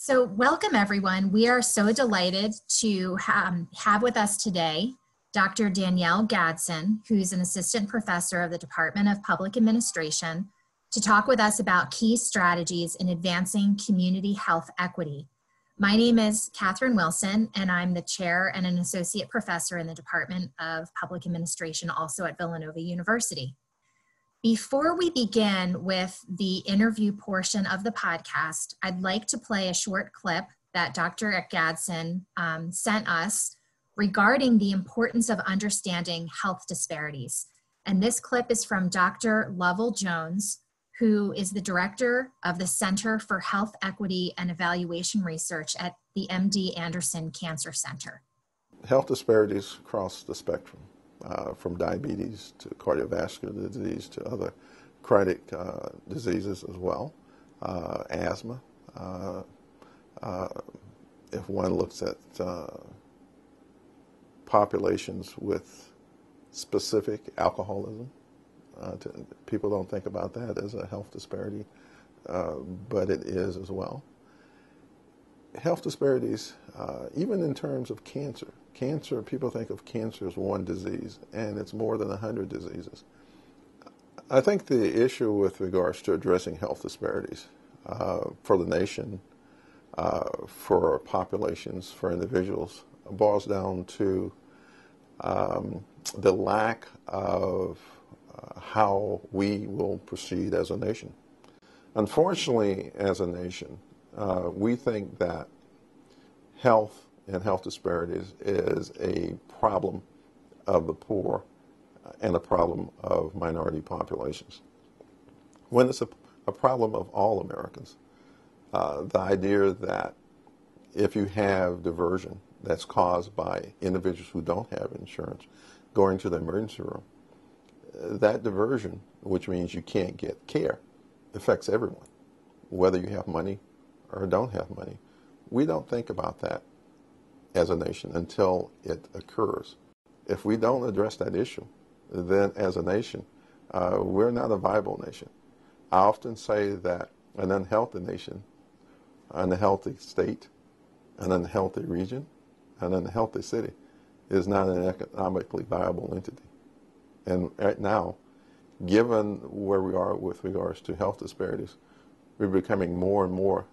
So, welcome everyone. We are so delighted to um, have with us today Dr. Danielle Gadson, who's an assistant professor of the Department of Public Administration, to talk with us about key strategies in advancing community health equity. My name is Catherine Wilson, and I'm the chair and an associate professor in the Department of Public Administration, also at Villanova University. Before we begin with the interview portion of the podcast, I'd like to play a short clip that Dr. Gadson um, sent us regarding the importance of understanding health disparities. And this clip is from Dr. Lovell Jones, who is the director of the Center for Health Equity and Evaluation Research at the MD Anderson Cancer Center. Health disparities across the spectrum uh, from diabetes to cardiovascular disease to other chronic uh, diseases as well, uh, asthma. Uh, uh, if one looks at populations with specific alcoholism, to, people don't think about that as a health disparity, but it is as well health disparities, uh, even in terms of cancer, cancer, people think of cancer as one disease, and it's more than 100 diseases. I think the issue with regards to addressing health disparities uh, for the nation, uh, for populations, for individuals, boils down to um, the lack of uh, how we will proceed as a nation. Unfortunately, as a nation, uh, we think that health and health disparities is a problem of the poor and a problem of minority populations. When it's a, a problem of all Americans, uh, the idea that if you have diversion that's caused by individuals who don't have insurance going to the emergency room, that diversion, which means you can't get care, affects everyone, whether you have money or don't have money. We don't think about that as a nation until it occurs. If we don't address that issue, then as a nation, uh, we're not a viable nation. I often say that an unhealthy nation, an unhealthy state, an unhealthy region, an unhealthy city is not an economically viable entity. And right now, given where we are with regards to health disparities, we're becoming more and more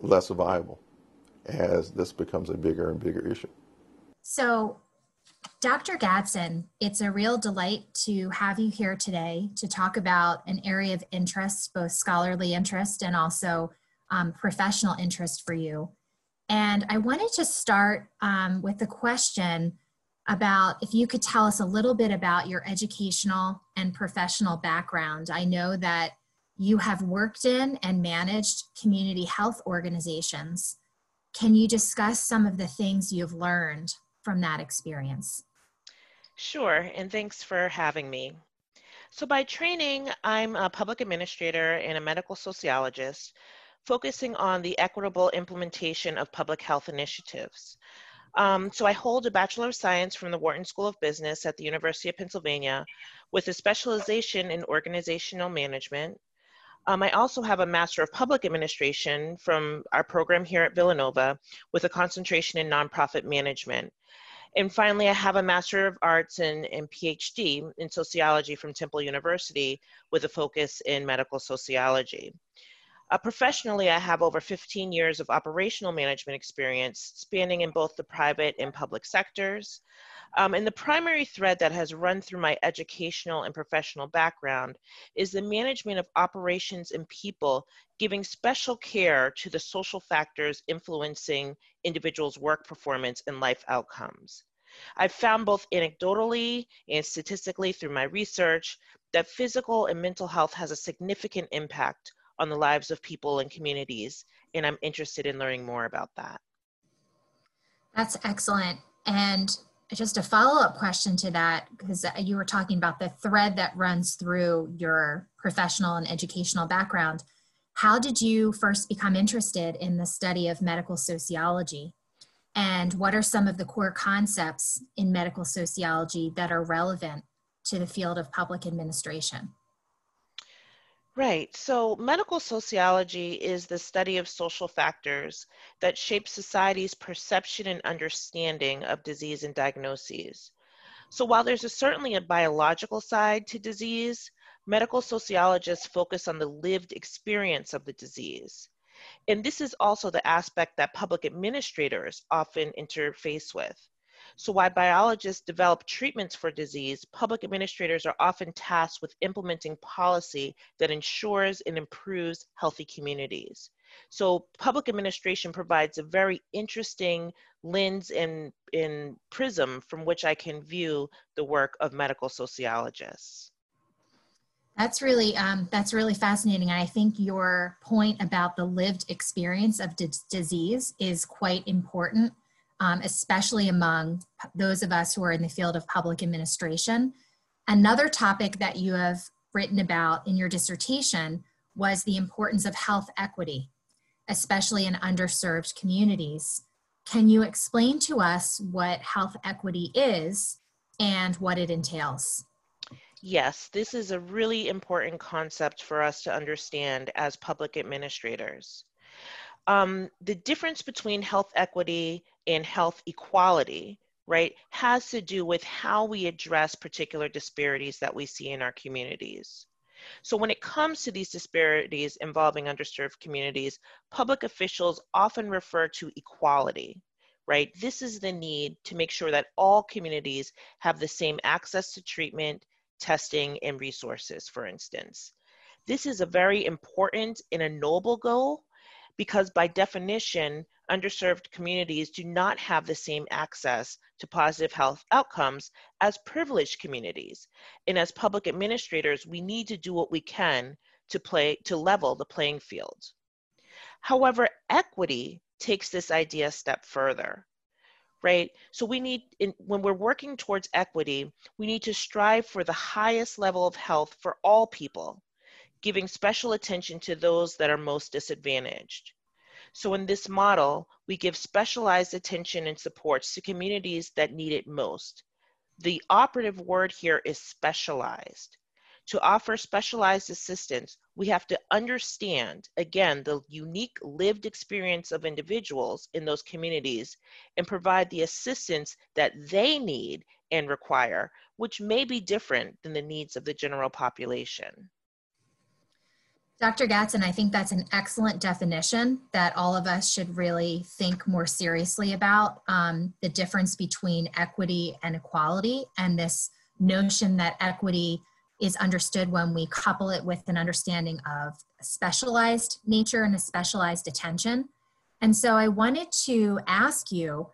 less viable as this becomes a bigger and bigger issue. So, Dr. Gadson, it's a real delight to have you here today to talk about an area of interest, both scholarly interest and also um, professional interest for you. And I wanted to start um, with the question about if you could tell us a little bit about your educational and professional background. I know that you have worked in and managed community health organizations. Can you discuss some of the things you've learned from that experience? Sure, and thanks for having me. So, by training, I'm a public administrator and a medical sociologist focusing on the equitable implementation of public health initiatives. Um, so, I hold a Bachelor of Science from the Wharton School of Business at the University of Pennsylvania with a specialization in organizational management um, I also have a Master of Public Administration from our program here at Villanova with a concentration in nonprofit management. And finally, I have a Master of Arts and, and PhD in sociology from Temple University with a focus in medical sociology. Uh, professionally, I have over 15 years of operational management experience spanning in both the private and public sectors. Um, and the primary thread that has run through my educational and professional background is the management of operations and people, giving special care to the social factors influencing individuals' work performance and life outcomes. I've found both anecdotally and statistically through my research that physical and mental health has a significant impact on the lives of people and communities, and I'm interested in learning more about that. That's excellent. And just a follow-up question to that because you were talking about the thread that runs through your professional and educational background how did you first become interested in the study of medical sociology and what are some of the core concepts in medical sociology that are relevant to the field of public administration Right. So medical sociology is the study of social factors that shape society's perception and understanding of disease and diagnoses. So while there's a, certainly a biological side to disease, medical sociologists focus on the lived experience of the disease. And this is also the aspect that public administrators often interface with. So while biologists develop treatments for disease, public administrators are often tasked with implementing policy that ensures and improves healthy communities. So public administration provides a very interesting lens and, and prism from which I can view the work of medical sociologists. That's really um, that's really fascinating. And I think your point about the lived experience of d- disease is quite important um, especially among those of us who are in the field of public administration. Another topic that you have written about in your dissertation was the importance of health equity, especially in underserved communities. Can you explain to us what health equity is and what it entails? Yes, this is a really important concept for us to understand as public administrators. Um, the difference between health equity and health equality, right, has to do with how we address particular disparities that we see in our communities. So when it comes to these disparities involving underserved communities, public officials often refer to equality, right? This is the need to make sure that all communities have the same access to treatment, testing, and resources, for instance. This is a very important and a noble goal because by definition, underserved communities do not have the same access to positive health outcomes as privileged communities. And as public administrators, we need to do what we can to play to level the playing field. However, equity takes this idea a step further. Right? So we need in, when we're working towards equity, we need to strive for the highest level of health for all people giving special attention to those that are most disadvantaged. So in this model, we give specialized attention and supports to communities that need it most. The operative word here is specialized. To offer specialized assistance, we have to understand, again, the unique lived experience of individuals in those communities and provide the assistance that they need and require, which may be different than the needs of the general population. Dr. Gadson, I think that's an excellent definition that all of us should really think more seriously about um, the difference between equity and equality and this notion that equity is understood when we couple it with an understanding of specialized nature and a specialized attention. And so I wanted to ask you,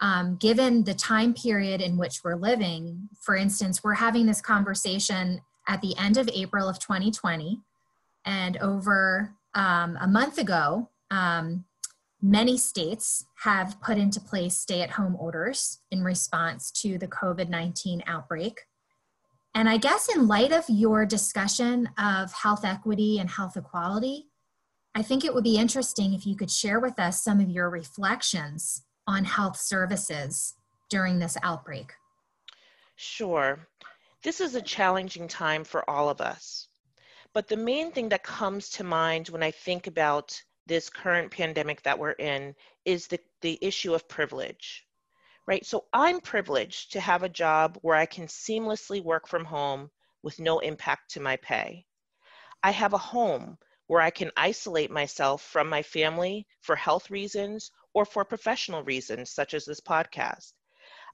um, given the time period in which we're living, for instance, we're having this conversation at the end of April of 2020. And over um, a month ago, um, many states have put into place stay at home orders in response to the COVID 19 outbreak. And I guess, in light of your discussion of health equity and health equality, I think it would be interesting if you could share with us some of your reflections on health services during this outbreak. Sure. This is a challenging time for all of us. But the main thing that comes to mind when I think about this current pandemic that we're in is the, the issue of privilege, right? So I'm privileged to have a job where I can seamlessly work from home with no impact to my pay. I have a home where I can isolate myself from my family for health reasons or for professional reasons, such as this podcast.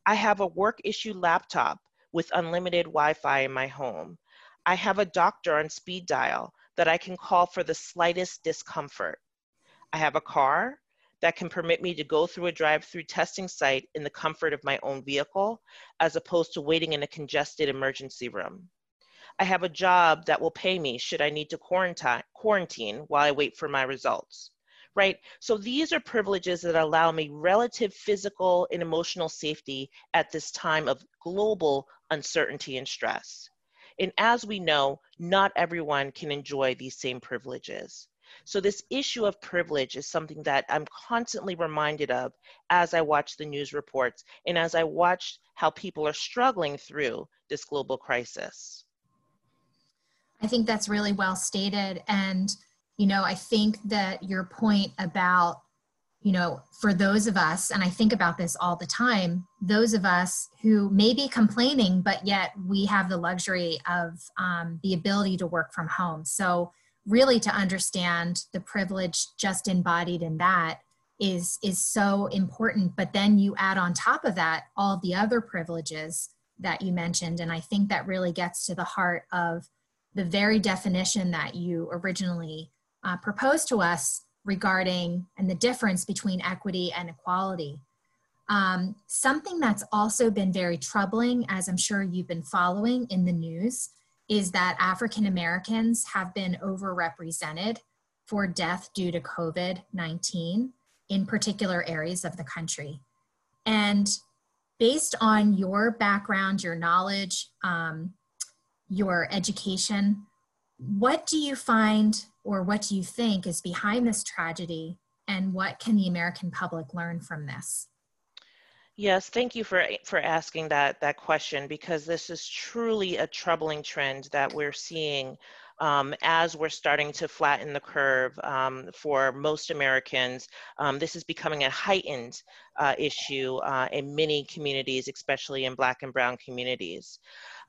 I have a work issue laptop with unlimited Wi Fi in my home. I have a doctor on speed dial that I can call for the slightest discomfort. I have a car that can permit me to go through a drive through testing site in the comfort of my own vehicle, as opposed to waiting in a congested emergency room. I have a job that will pay me should I need to quarantine, quarantine while I wait for my results. Right? So these are privileges that allow me relative physical and emotional safety at this time of global uncertainty and stress. And as we know, not everyone can enjoy these same privileges. So, this issue of privilege is something that I'm constantly reminded of as I watch the news reports and as I watch how people are struggling through this global crisis. I think that's really well stated. And, you know, I think that your point about, you know, for those of us, and I think about this all the time, those of us who may be complaining, but yet we have the luxury of um, the ability to work from home. So, really, to understand the privilege just embodied in that is is so important but then you add on top of that all the other privileges that you mentioned and i think that really gets to the heart of the very definition that you originally uh, proposed to us regarding and the difference between equity and equality um, something that's also been very troubling as i'm sure you've been following in the news is that african americans have been overrepresented for death due to covid-19 in particular areas of the country. And based on your background, your knowledge, um, your education, what do you find or what do you think is behind this tragedy and what can the American public learn from this? Yes, thank you for for asking that that question because this is truly a troubling trend that we're seeing um, as we're starting to flatten the curve um, for most Americans, um, this is becoming a heightened uh, issue uh, in many communities, especially in Black and Brown communities.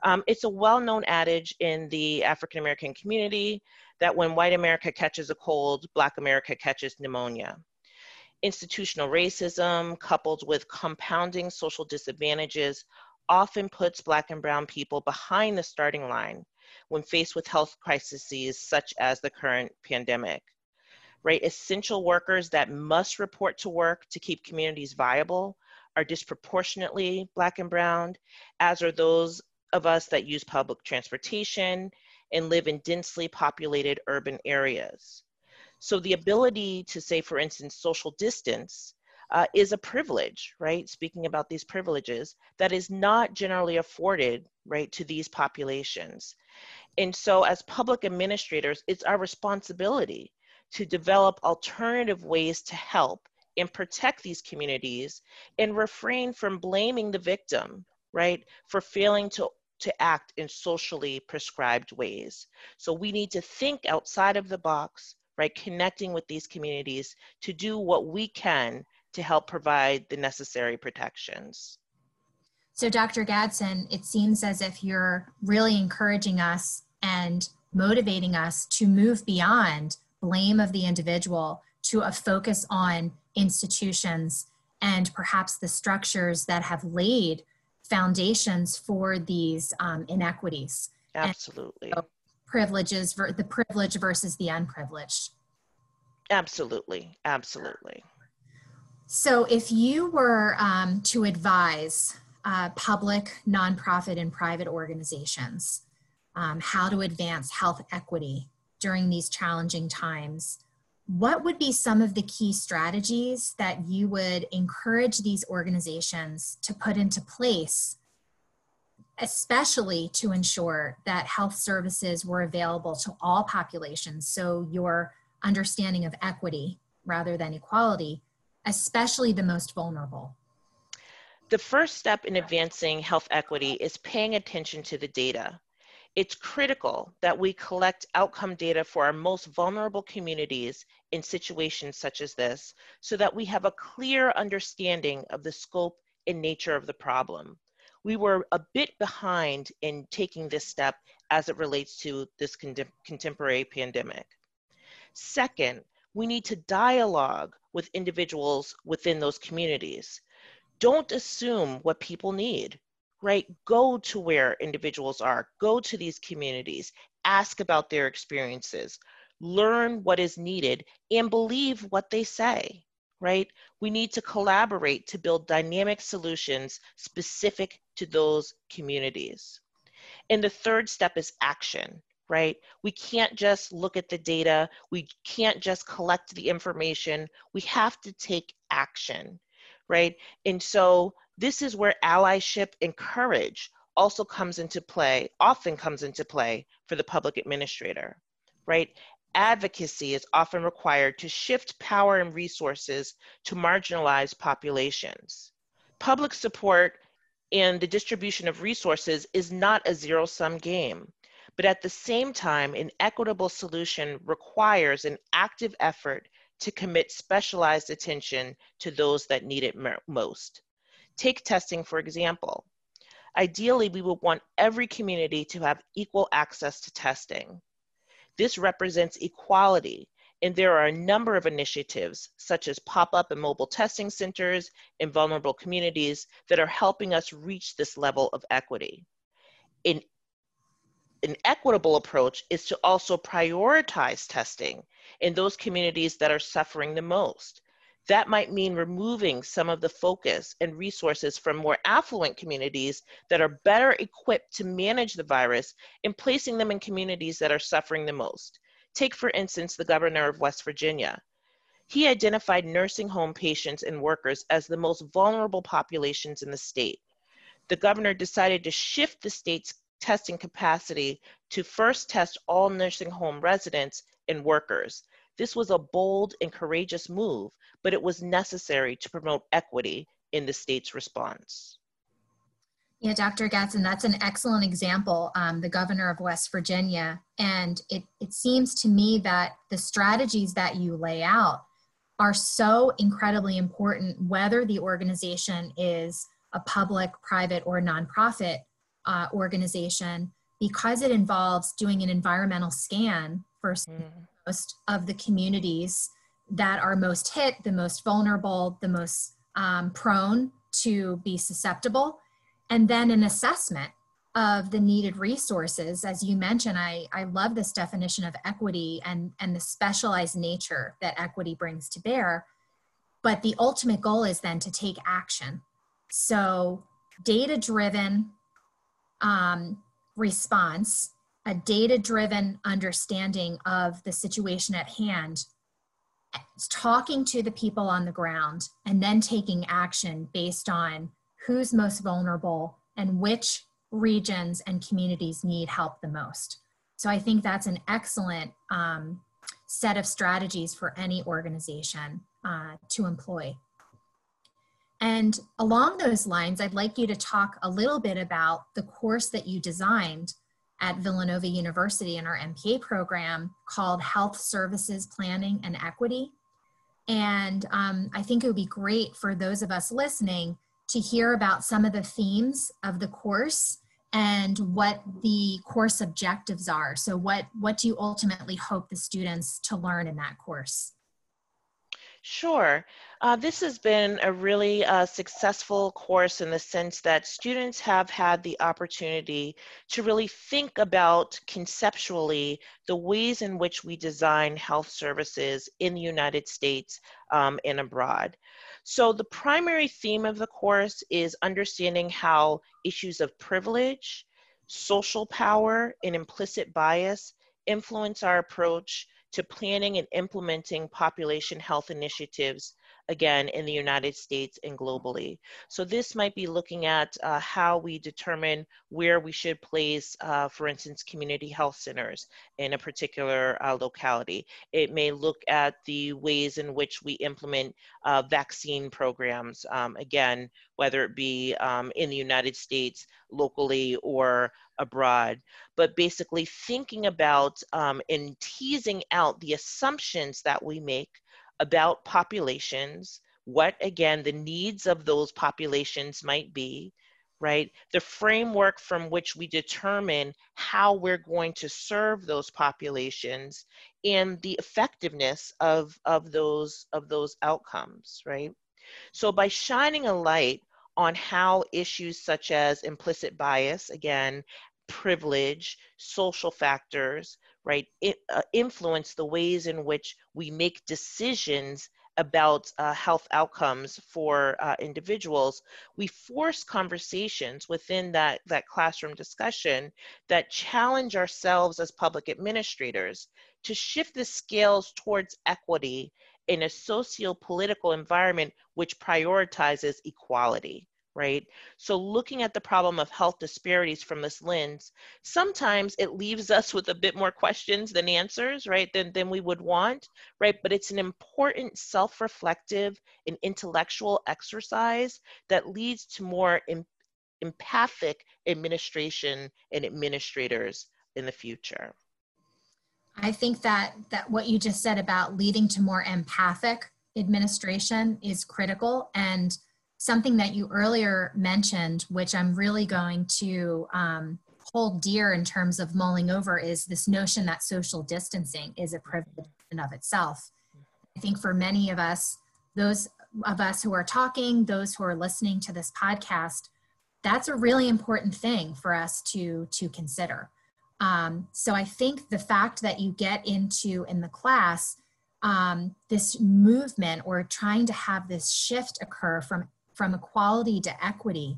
Um, it's a well-known adage in the African American community that when white America catches a cold, Black America catches pneumonia institutional racism coupled with compounding social disadvantages often puts Black and Brown people behind the starting line when faced with health crises such as the current pandemic. Right, essential workers that must report to work to keep communities viable are disproportionately Black and Brown, as are those of us that use public transportation and live in densely populated urban areas. So the ability to say, for instance, social distance uh, is a privilege, right? Speaking about these privileges that is not generally afforded, right, to these populations. And so, as public administrators, it's our responsibility to develop alternative ways to help and protect these communities and refrain from blaming the victim, right, for failing to, to act in socially prescribed ways. So, we need to think outside of the box, right, connecting with these communities to do what we can to help provide the necessary protections. So, Dr. Gadson, it seems as if you're really encouraging us and motivating us to move beyond blame of the individual to a focus on institutions and perhaps the structures that have laid foundations for these um, inequities. Absolutely. So privileges, the privilege versus the unprivileged. Absolutely. Absolutely. So, if you were um, to advise uh, public, nonprofit, and private organizations um, how to advance health equity during these challenging times, what would be some of the key strategies that you would encourage these organizations to put into place, especially to ensure that health services were available to all populations? So, your understanding of equity rather than equality, especially the most vulnerable. The first step in advancing health equity is paying attention to the data. It's critical that we collect outcome data for our most vulnerable communities in situations such as this so that we have a clear understanding of the scope and nature of the problem. We were a bit behind in taking this step as it relates to this contemporary pandemic. Second, we need to dialogue with individuals within those communities don't assume what people need, right? Go to where individuals are, go to these communities, ask about their experiences, learn what is needed, and believe what they say, right? We need to collaborate to build dynamic solutions specific to those communities. And the third step is action, right? We can't just look at the data, we can't just collect the information, we have to take action right? And so this is where allyship and courage also comes into play, often comes into play for the public administrator, right? Advocacy is often required to shift power and resources to marginalized populations. Public support and the distribution of resources is not a zero sum game, But at the same time, an equitable solution requires an active effort to commit specialized attention to those that need it most. Take testing, for example. Ideally, we would want every community to have equal access to testing. This represents equality, and there are a number of initiatives, such as pop up and mobile testing centers in vulnerable communities, that are helping us reach this level of equity. In an equitable approach is to also prioritize testing in those communities that are suffering the most. That might mean removing some of the focus and resources from more affluent communities that are better equipped to manage the virus and placing them in communities that are suffering the most. Take, for instance, the governor of West Virginia. He identified nursing home patients and workers as the most vulnerable populations in the state. The governor decided to shift the state's testing capacity to first test all nursing home residents and workers. This was a bold and courageous move, but it was necessary to promote equity in the state's response. Yeah, Dr. Gadson, that's an excellent example, um, the governor of West Virginia. And it, it seems to me that the strategies that you lay out are so incredibly important, whether the organization is a public, private, or nonprofit uh, organization, because it involves doing an environmental scan for mm. most of the communities that are most hit, the most vulnerable, the most um, prone to be susceptible. And then an assessment of the needed resources. As you mentioned i, I love this definition of equity and, and the specialized nature that equity brings to bear. But the ultimate goal is then to take action. So data driven um, response a data driven understanding of the situation at hand talking to the people on the ground and then taking action based on who's most vulnerable and which regions and communities need help the most. So I think that's an excellent um, set of strategies for any organization uh, to employ. And along those lines, I'd like you to talk a little bit about the course that you designed at Villanova University in our MPA program called Health Services Planning and Equity. And um, I think it would be great for those of us listening to hear about some of the themes of the course and what the course objectives are. So what, what do you ultimately hope the students to learn in that course? Sure. Uh, this has been a really uh, successful course in the sense that students have had the opportunity to really think about conceptually the ways in which we design health services in the United States um, and abroad. So the primary theme of the course is understanding how issues of privilege, social power, and implicit bias influence our approach to planning and implementing population health initiatives again in the United States and globally. So this might be looking at uh, how we determine where we should place, uh, for instance, community health centers in a particular uh, locality. It may look at the ways in which we implement uh, vaccine programs, um, again, whether it be um, in the United States, locally, or abroad, but basically thinking about um, and teasing out the assumptions that we make about populations, what again the needs of those populations might be, right? The framework from which we determine how we're going to serve those populations and the effectiveness of, of, those, of those outcomes, right? So by shining a light on how issues such as implicit bias, again, privilege, social factors, right, it, uh, influence the ways in which we make decisions about uh, health outcomes for uh, individuals, we force conversations within that, that classroom discussion that challenge ourselves as public administrators to shift the scales towards equity in a socio-political environment which prioritizes equality right? So looking at the problem of health disparities from this lens, sometimes it leaves us with a bit more questions than answers, right, than, than we would want, right? But it's an important self-reflective and intellectual exercise that leads to more em- empathic administration and administrators in the future. I think that that what you just said about leading to more empathic administration is critical and something that you earlier mentioned, which I'm really going to um, hold dear in terms of mulling over, is this notion that social distancing is a privilege in of itself. I think for many of us, those of us who are talking, those who are listening to this podcast, that's a really important thing for us to to consider. Um, so I think the fact that you get into in the class um, this movement or trying to have this shift occur from from equality to equity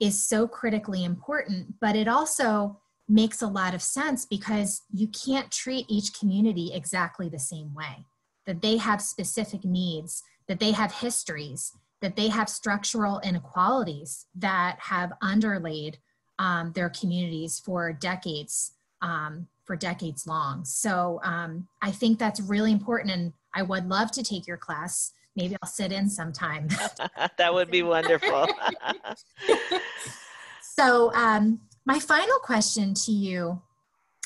is so critically important, but it also makes a lot of sense because you can't treat each community exactly the same way. That they have specific needs, that they have histories, that they have structural inequalities that have underlaid um, their communities for decades, um, for decades long. So um, I think that's really important, and I would love to take your class. Maybe I'll sit in sometime. that would be wonderful. so um, my final question to you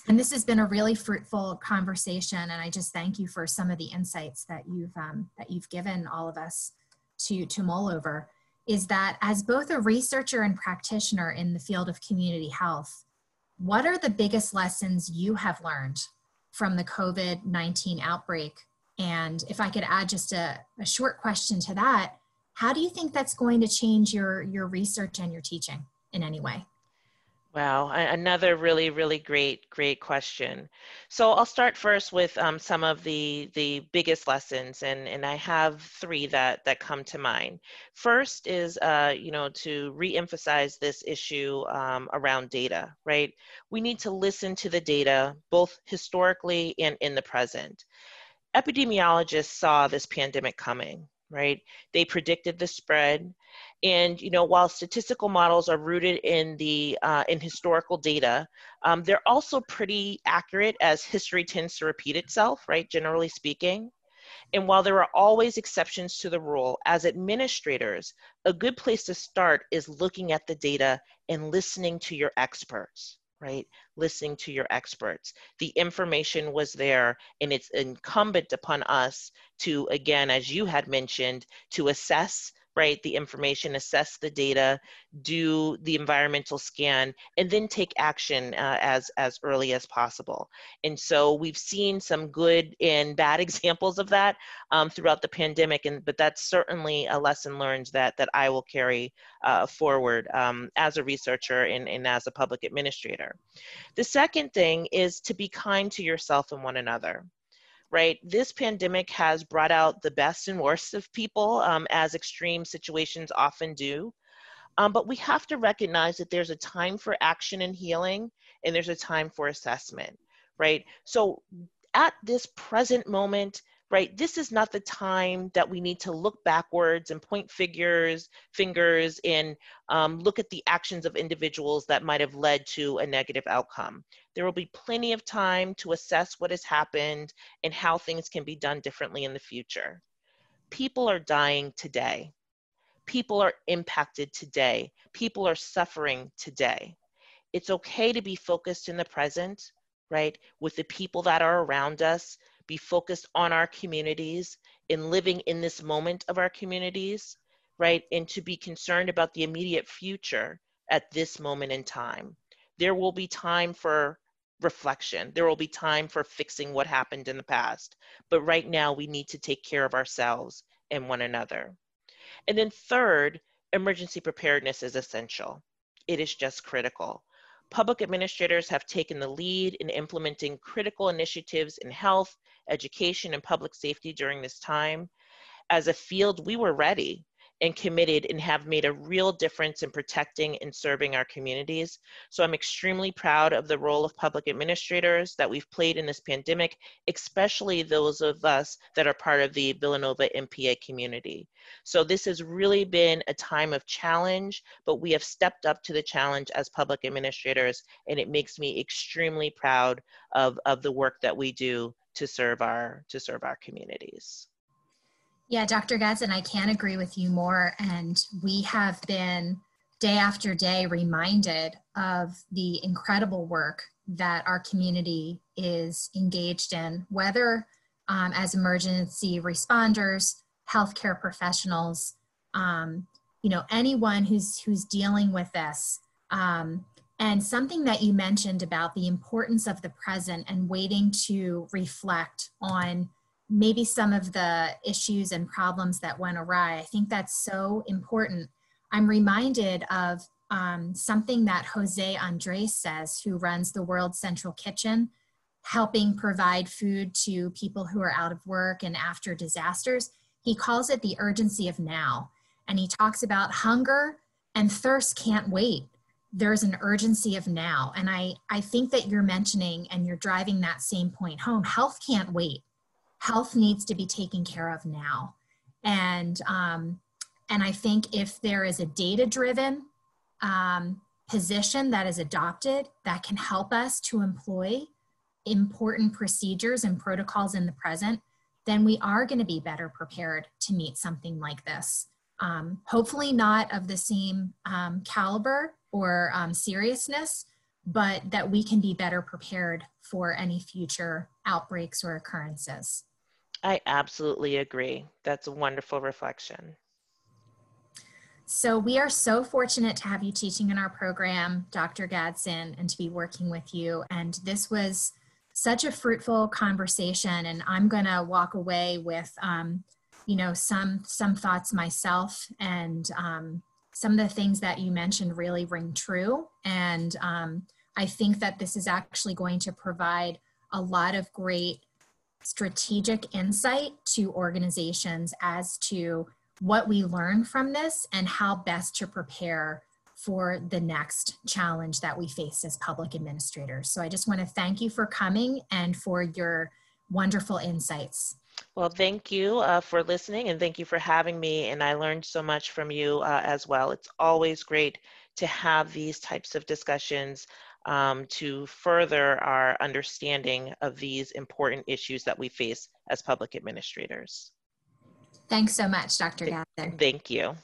and this has been a really fruitful conversation and i just thank you for some of the insights that you've um, that you've given all of us to to mull over is that as both a researcher and practitioner in the field of community health what are the biggest lessons you have learned from the covid-19 outbreak and if i could add just a, a short question to that how do you think that's going to change your your research and your teaching in any way Wow, another really, really great, great question. So I'll start first with um, some of the the biggest lessons, and and I have three that that come to mind. First is, uh, you know, to reemphasize this issue um, around data. Right, we need to listen to the data, both historically and in the present. Epidemiologists saw this pandemic coming. Right, they predicted the spread and you know, while statistical models are rooted in the uh, in historical data, um, they're also pretty accurate as history tends to repeat itself, right? Generally speaking. And while there are always exceptions to the rule, as administrators, a good place to start is looking at the data and listening to your experts, right? Listening to your experts. The information was there, and it's incumbent upon us to, again, as you had mentioned, to assess right the information assess the data do the environmental scan and then take action uh, as as early as possible. And so we've seen some good and bad examples of that um, throughout the pandemic and but that's certainly a lesson learned that that i will carry uh, forward um, as a researcher and, and as a public administrator. The second thing is to be kind to yourself and one another right? This pandemic has brought out the best and worst of people, um, as extreme situations often do. Um, but we have to recognize that there's a time for action and healing, and there's a time for assessment, right? So at this present moment, right? This is not the time that we need to look backwards and point figures fingers and um, look at the actions of individuals that might have led to a negative outcome. There will be plenty of time to assess what has happened and how things can be done differently in the future. People are dying today. People are impacted today. People are suffering today. It's okay to be focused in the present right with the people that are around us be focused on our communities, in living in this moment of our communities, right? And to be concerned about the immediate future at this moment in time. There will be time for reflection. There will be time for fixing what happened in the past. But right now, we need to take care of ourselves and one another. And then, third, emergency preparedness is essential. It is just critical. Public administrators have taken the lead in implementing critical initiatives in health, education, and public safety during this time. As a field, we were ready and committed and have made a real difference in protecting and serving our communities. So I'm extremely proud of the role of public administrators that we've played in this pandemic, especially those of us that are part of the Villanova MPA community. So this has really been a time of challenge, but we have stepped up to the challenge as public administrators, and it makes me extremely proud of, of the work that we do to serve our to serve our communities. Yeah, Dr. Gadson, I can't agree with you more. And we have been day after day reminded of the incredible work that our community is engaged in, whether um, as emergency responders, healthcare professionals, um, you know, anyone who's who's dealing with this. Um, and something that you mentioned about the importance of the present and waiting to reflect on maybe some of the issues and problems that went awry. I think that's so important. I'm reminded of um, something that Jose Andres says, who runs the World Central Kitchen, helping provide food to people who are out of work and after disasters. He calls it the urgency of now. And he talks about hunger and thirst can't wait. There's an urgency of now. And I, I think that you're mentioning and you're driving that same point home. Health can't wait. Health needs to be taken care of now. And, um, and I think if there is a data driven um, position that is adopted that can help us to employ important procedures and protocols in the present, then we are going to be better prepared to meet something like this. Um, hopefully, not of the same um, caliber or um, seriousness, but that we can be better prepared for any future outbreaks or occurrences. I absolutely agree. That's a wonderful reflection. So we are so fortunate to have you teaching in our program, Dr. Gadson, and to be working with you. And this was such a fruitful conversation. And I'm going to walk away with, um, you know, some some thoughts myself, and um, some of the things that you mentioned really ring true. And um, I think that this is actually going to provide a lot of great strategic insight to organizations as to what we learn from this and how best to prepare for the next challenge that we face as public administrators. So I just want to thank you for coming and for your wonderful insights. Well, thank you uh, for listening and thank you for having me. And I learned so much from you uh, as well. It's always great to have these types of discussions um, to further our understanding of these important issues that we face as public administrators. Thanks so much, Dr. Gadson. Thank you.